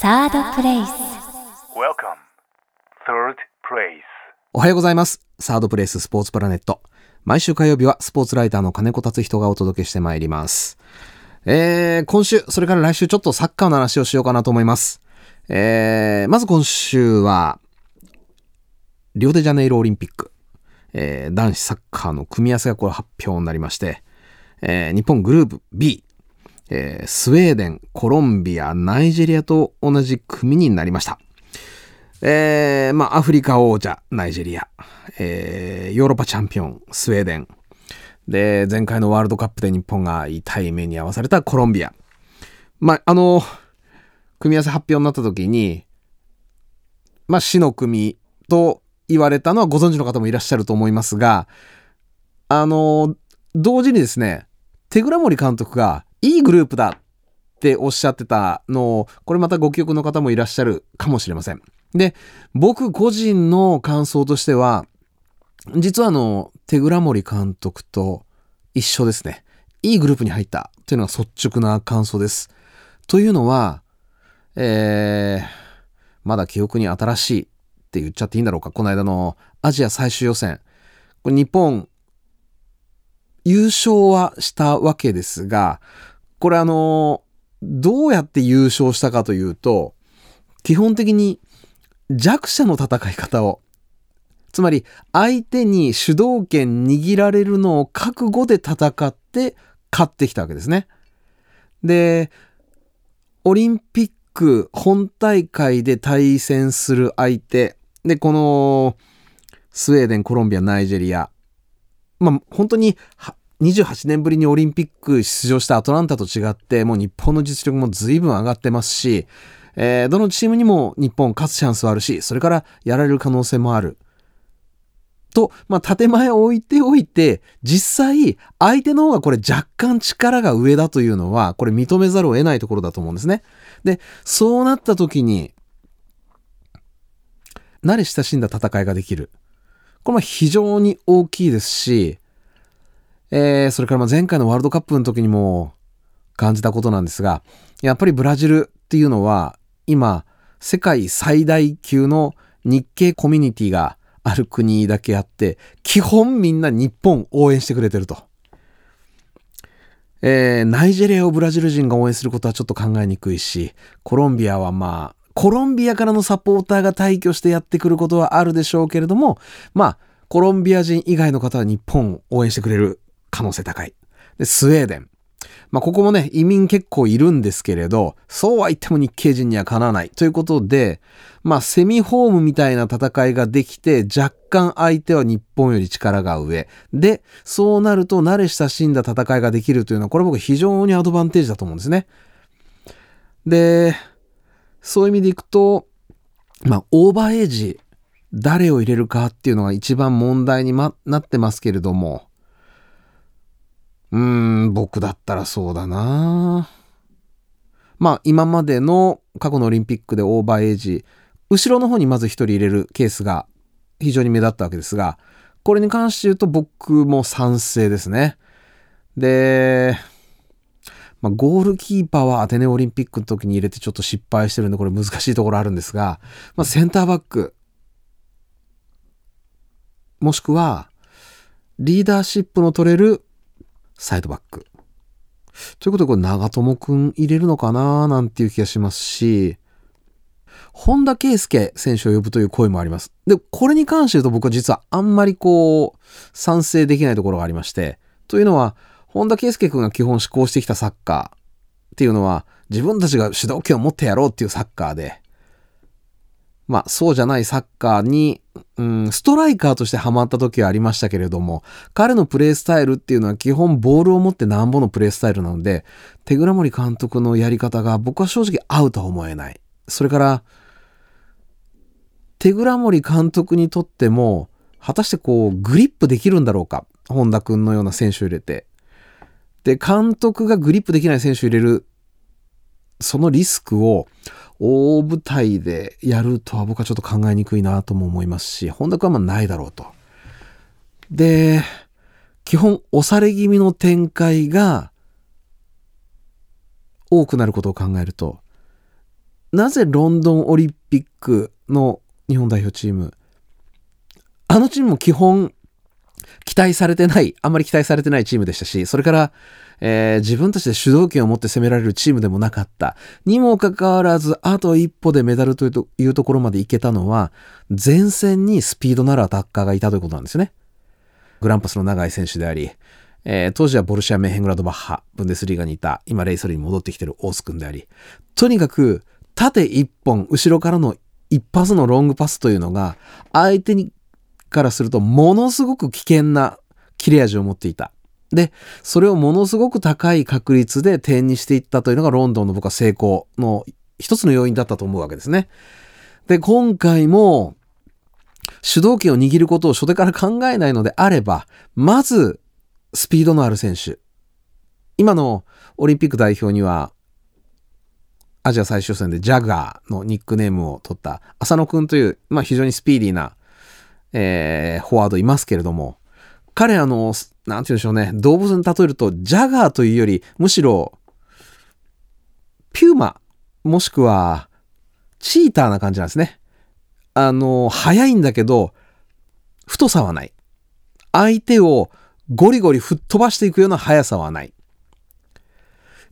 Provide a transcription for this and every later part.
サードプレイス Welcome. Third place. おはようございます。サードプレイススポーツプラネット。毎週火曜日はスポーツライターの金子達人がお届けしてまいります。えー、今週、それから来週ちょっとサッカーの話をしようかなと思います。えー、まず今週は、リオデジャネイロオリンピック、えー、男子サッカーの組み合わせがこれ発表になりまして、えー、日本グループ B、えースウェーデン、コロンビア、ナイジェリアと同じ組になりました。えー、まあ、アフリカ王者、ナイジェリア、えー、ヨーロッパチャンピオン、スウェーデン、で、前回のワールドカップで日本が痛い目に遭わされたコロンビア。まあ、あの、組み合わせ発表になった時に、まあ、死の組と言われたのはご存知の方もいらっしゃると思いますが、あの、同時にですね、手倉森監督がいいグループだっておっしゃってたのを、これまたご記憶の方もいらっしゃるかもしれません。で、僕個人の感想としては、実はあの、手倉森監督と一緒ですね。いいグループに入ったというのが率直な感想です。というのは、えー、まだ記憶に新しいって言っちゃっていいんだろうか。この間のアジア最終予選。これ日本、優勝はしたわけですが、これあの、どうやって優勝したかというと、基本的に弱者の戦い方を、つまり相手に主導権握られるのを覚悟で戦って勝ってきたわけですね。で、オリンピック本大会で対戦する相手、で、このスウェーデン、コロンビア、ナイジェリア、まあ本当に28年ぶりにオリンピック出場したアトランタと違って、もう日本の実力も随分上がってますし、えーどのチームにも日本勝つチャンスはあるし、それからやられる可能性もある。と、まあ、建前を置いておいて、実際、相手の方がこれ若干力が上だというのは、これ認めざるを得ないところだと思うんですね。で、そうなった時に、慣れ親しんだ戦いができる。これは非常に大きいですし、えーそれから前回のワールドカップの時にも感じたことなんですが、やっぱりブラジルっていうのは、今、世界最大級の日系コミュニティがある国だけあって、基本みんな日本応援してくれてると。えーナイジェリアをブラジル人が応援することはちょっと考えにくいし、コロンビアはまあ、コロンビアからのサポーターが退去してやってくることはあるでしょうけれども、まあ、コロンビア人以外の方は日本を応援してくれる可能性高い。で、スウェーデン。まあ、ここもね、移民結構いるんですけれど、そうは言っても日系人にはかなわない。ということで、まあ、セミホームみたいな戦いができて、若干相手は日本より力が上。で、そうなると慣れ親しんだ戦いができるというのは、これ僕非常にアドバンテージだと思うんですね。で、そういう意味でいくと、まあ、オーバーエイジ、誰を入れるかっていうのが一番問題に、ま、なってますけれども、うーん、僕だったらそうだなまあ、今までの過去のオリンピックでオーバーエイジ、後ろの方にまず一人入れるケースが非常に目立ったわけですが、これに関して言うと僕も賛成ですね。で、まあ、ゴールキーパーはアテネオリンピックの時に入れてちょっと失敗してるんで、これ難しいところあるんですが、まあ、センターバック、もしくは、リーダーシップの取れるサイドバック。ということで、これ長友くん入れるのかななんていう気がしますし、本田圭佑選手を呼ぶという声もあります。で、これに関して言うと僕は実はあんまりこう、賛成できないところがありまして、というのは、本田圭佑くんが基本施行してきたサッカーっていうのは、自分たちが主導権を持ってやろうっていうサッカーで、まあ、そうじゃないサッカーに、うん、ストライカーとしてハマった時はありましたけれども、彼のプレースタイルっていうのは基本ボールを持ってなんぼのプレースタイルなので、手倉森監督のやり方が僕は正直合うとは思えない。それから、手倉森監督にとっても、果たしてこう、グリップできるんだろうか？本田君のような選手を入れて。で、監督がグリップできない選手を入れる、そのリスクを大舞台でやるとは僕はちょっと考えにくいなとも思いますし、本田君はまあないだろうと。で、基本押され気味の展開が多くなることを考えると、なぜロンドンオリンピックの日本代表チーム、あのチームも基本待されてない、あんまり期待されてないチームでしたし、それから、えー、自分たちで主導権を持って攻められるチームでもなかった。にもかかわらず、あと一歩でメダルというところまで行けたのは、前線にスピードのあるアタッカーがいたということなんですよね。グランパスの長い選手であり、えー、当時はボルシア・メヘングラドバッハ、ブンデスリーガにいた、今レイソルに戻ってきてるオース君であり、とにかく縦一本、後ろからの一発のロングパスというのが、相手にからするとものすごく危険な切れ味を持っていた。で、それをものすごく高い確率で点にしていったというのがロンドンの僕は成功の一つの要因だったと思うわけですね。で、今回も主導権を握ることを初手から考えないのであれば、まずスピードのある選手。今のオリンピック代表には、アジア最終戦でジャガーのニックネームを取った浅野くんという、まあ、非常にスピーディーな、えー、フォワードいますけれども、彼あの、なんて言うんでしょうね、動物に例えると、ジャガーというより、むしろ、ピューマ、もしくは、チーターな感じなんですね。あの、速いんだけど、太さはない。相手をゴリゴリ吹っ飛ばしていくような速さはない。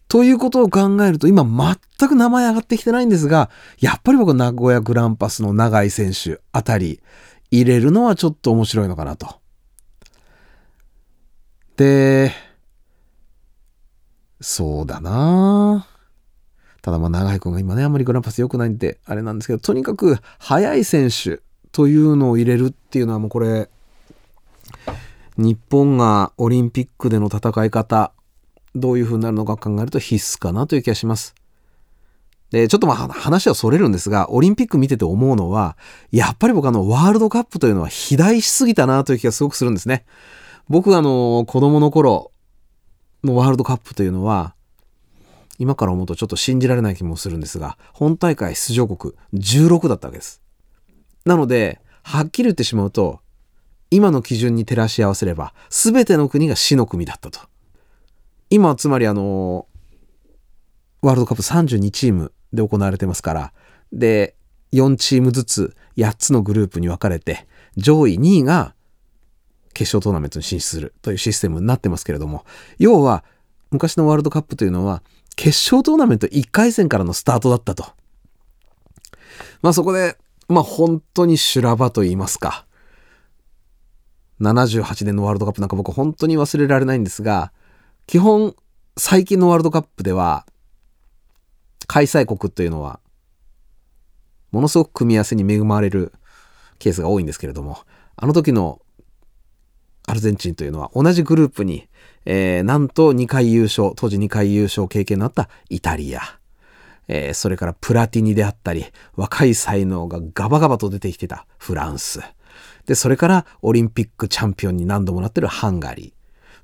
ということを考えると、今全く名前上がってきてないんですが、やっぱり僕名古屋グランパスの長井選手あたり入れるのはちょっと面白いのかなと。で、そうだなただまあ長井君が今ね、あんまりグランパス良くないんで、あれなんですけど、とにかく速い選手というのを入れるっていうのはもうこれ、日本がオリンピックでの戦い方、どういう風になるのか考えると必須かなという気がします。で、ちょっとまあ話はそれるんですが、オリンピック見てて思うのは、やっぱり僕あのワールドカップというのは肥大しすぎたなという気がすごくするんですね。僕あの子供の頃のワールドカップというのは、今から思うとちょっと信じられない気もするんですが、本大会出場国16だったわけです。なので、はっきり言ってしまうと、今の基準に照らし合わせれば、全ての国が死の組だったと。今つまりあの、ワールドカップ32チームで行われてますから、で、4チームずつ8つのグループに分かれて、上位2位が決勝トーナメントに進出するというシステムになってますけれども、要は、昔のワールドカップというのは、決勝トーナメント1回戦からのスタートだったと。まあそこで、まあ本当に修羅場と言いますか、78年のワールドカップなんか僕本当に忘れられないんですが、基本最近のワールドカップでは、開催国というのは、ものすごく組み合わせに恵まれるケースが多いんですけれども、あの時のアルゼンチンというのは同じグループに、えー、なんと2回優勝、当時2回優勝経験のあったイタリア、えー、それからプラティニであったり、若い才能がガバガバと出てきてたフランス、で、それからオリンピックチャンピオンに何度もなってるハンガリー。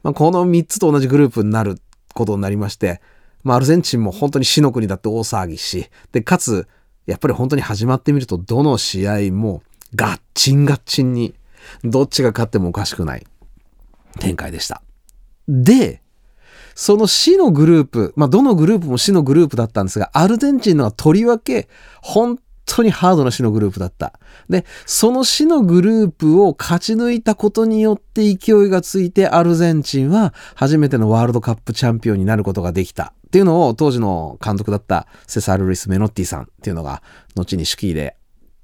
まあ、この3つと同じグループになることになりまして、まあ、アルゼンチンも本当に死の国だって大騒ぎし、で、かつ、やっぱり本当に始まってみると、どの試合もガッチンガッチンに、どっちが勝ってもおかしくない展開でした。で、その死のグループ、まあ、どのグループも死のグループだったんですが、アルゼンチンのはとりわけ、本当にハードな死のグループだった。で、その死のグループを勝ち抜いたことによって勢いがついてアルゼンチンは初めてのワールドカップチャンピオンになることができた。っていうのを当時の監督だったセサル・リス・メノッティさんっていうのが後に手記で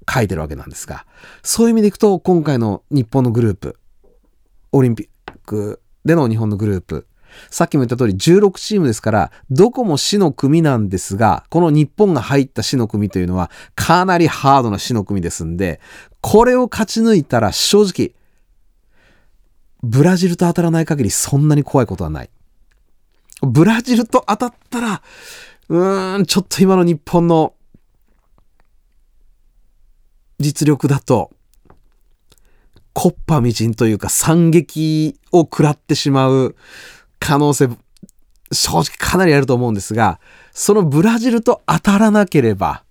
書いてるわけなんですが、そういう意味でいくと今回の日本のグループ、オリンピックでの日本のグループ、さっきも言った通り16チームですから、どこも死の組なんですが、この日本が入った死の組というのはかなりハードな死の組ですんで、これを勝ち抜いたら正直、ブラジルと当たらない限りそんなに怖いことはない。ブラジルと当たったら、うーん、ちょっと今の日本の実力だと、コッパみじんというか惨劇を食らってしまう可能性、正直かなりあると思うんですが、そのブラジルと当たらなければ、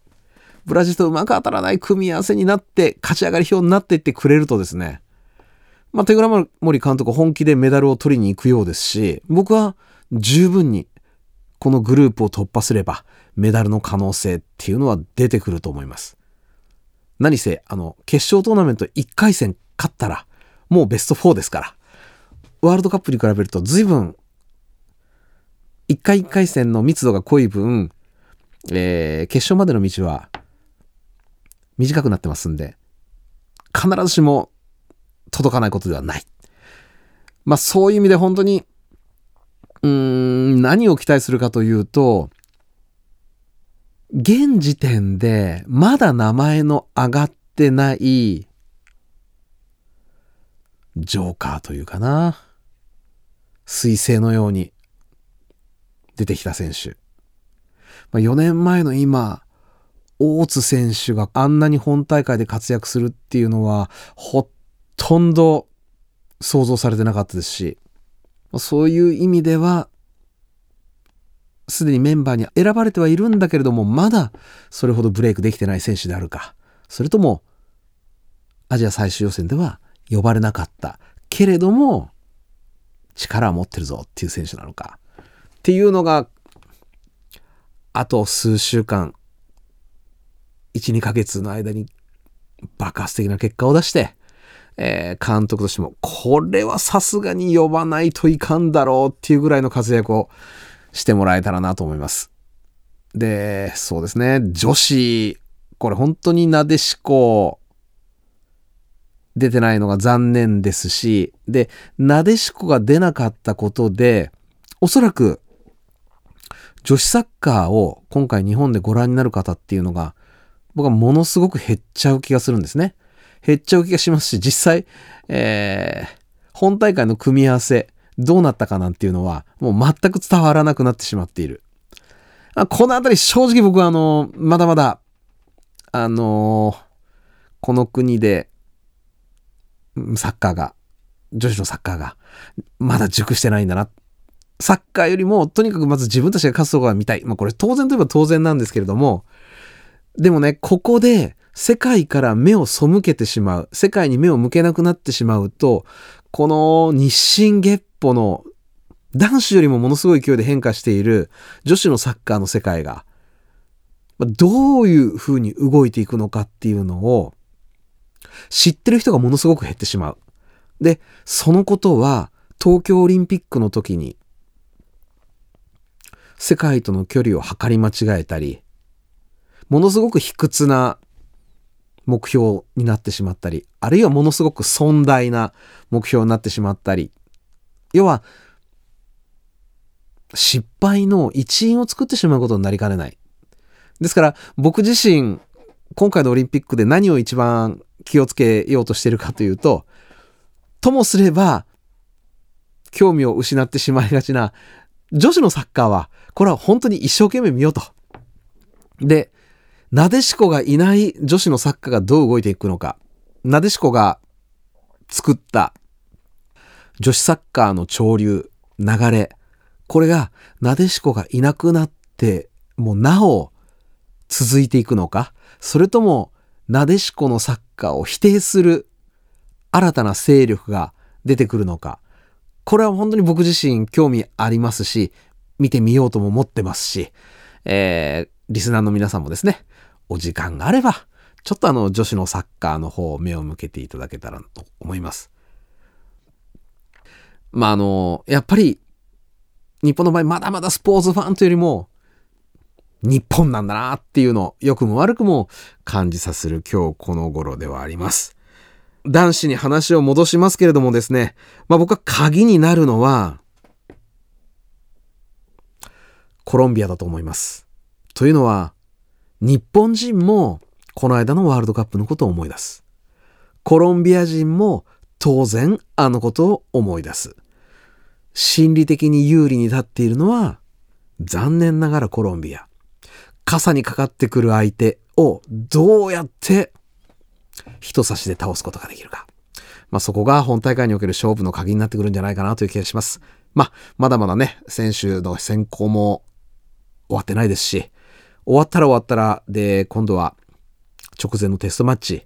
ブラジルとうまく当たらない組み合わせになって、勝ち上がり表になっていってくれるとですね、まあ、手倉森監督本気でメダルを取りに行くようですし、僕は十分にこのグループを突破すれば、メダルの可能性っていうのは出てくると思います。何せ、あの、決勝トーナメント1回戦勝ったら、もうベスト4ですから。ワールドカップに比べると随分、1回1回戦の密度が濃い分、えー、決勝までの道は短くなってますんで、必ずしも届かないことではない。まあそういう意味で本当に、うーん、何を期待するかというと、現時点でまだ名前の上がってないジョーカーというかな。彗星のように出てきた選手。まあ、4年前の今、大津選手があんなに本大会で活躍するっていうのは、ほとんど想像されてなかったですし、そういう意味では、すでにメンバーに選ばれてはいるんだけれども、まだそれほどブレイクできてない選手であるか、それとも、アジア最終予選では呼ばれなかったけれども、力を持ってるぞっていう選手なのか、っていうのがあと数週間、1、2ヶ月の間に爆発的な結果を出して、えー、監督としても、これはさすがに呼ばないといかんだろうっていうぐらいの活躍をしてもらえたらなと思います。で、そうですね、女子、これ本当になでしこ、出てないのが残念ですし、で、なでしこが出なかったことで、おそらく女子サッカーを今回日本でご覧になる方っていうのが、僕はものすごく減っちゃう気がするんですね。減っちゃう気がしますし、実際、えー、本大会の組み合わせ、どうなったかなんていうのは、もう全く伝わらなくなってしまっている。あこのあたり正直僕はあの、まだまだ、あのー、この国で、サッカーが、女子のサッカーが、まだ熟してないんだなっサッカーよりも、とにかくまず自分たちが勝つところが見たい。まあこれ当然といえば当然なんですけれども、でもね、ここで世界から目を背けてしまう、世界に目を向けなくなってしまうと、この日進月歩の男子よりもものすごい勢いで変化している女子のサッカーの世界が、どういう風に動いていくのかっていうのを知ってる人がものすごく減ってしまう。で、そのことは東京オリンピックの時に世界との距離を測り間違えたり、ものすごく卑屈な目標になってしまったり、あるいはものすごく尊大な目標になってしまったり、要は、失敗の一因を作ってしまうことになりかねない。ですから、僕自身、今回のオリンピックで何を一番気をつけようとしているかというと、ともすれば、興味を失ってしまいがちな女子のサッカーは、これは本当に一生懸命見ようと。で、なでしこがいない女子のサッカーがどう動いていくのか。なでしこが作った女子サッカーの潮流、流れ。これが、なでしこがいなくなって、もうなお続いていくのか。それとも、なでしこのサッカーを否定する新たな勢力が出てくるのか。これは本当に僕自身興味ありますし、見てみようとも思ってますし、えー、リスナーの皆さんもですね、お時間があれば、ちょっとあの女子のサッカーの方を目を向けていただけたらと思います。まああの、やっぱり、日本の場合まだまだスポーツファンというよりも、日本なんだなっていうのを良くも悪くも感じさせる今日この頃ではあります。男子に話を戻しますけれどもですね、まあ僕は鍵になるのは、コロンビアだと思います。というのは、日本人もこの間のワールドカップのことを思い出す。コロンビア人も当然あのことを思い出す。心理的に有利に立っているのは、残念ながらコロンビア。傘にかかってくる相手をどうやって人差しで倒すことができるか。まあ、そこが本大会における勝負の鍵になってくるんじゃないかなという気がします。まあ、まだまだね、選手の選考も終わってないですし、終わったら終わったら、で、今度は直前のテストマッチ、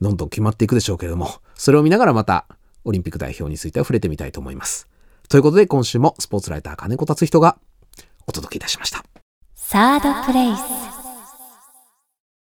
どんどん決まっていくでしょうけれども、それを見ながらまたオリンピック代表については触れてみたいと思います。ということで今週もスポーツライター金子達人がお届けいたしました。サードプレイス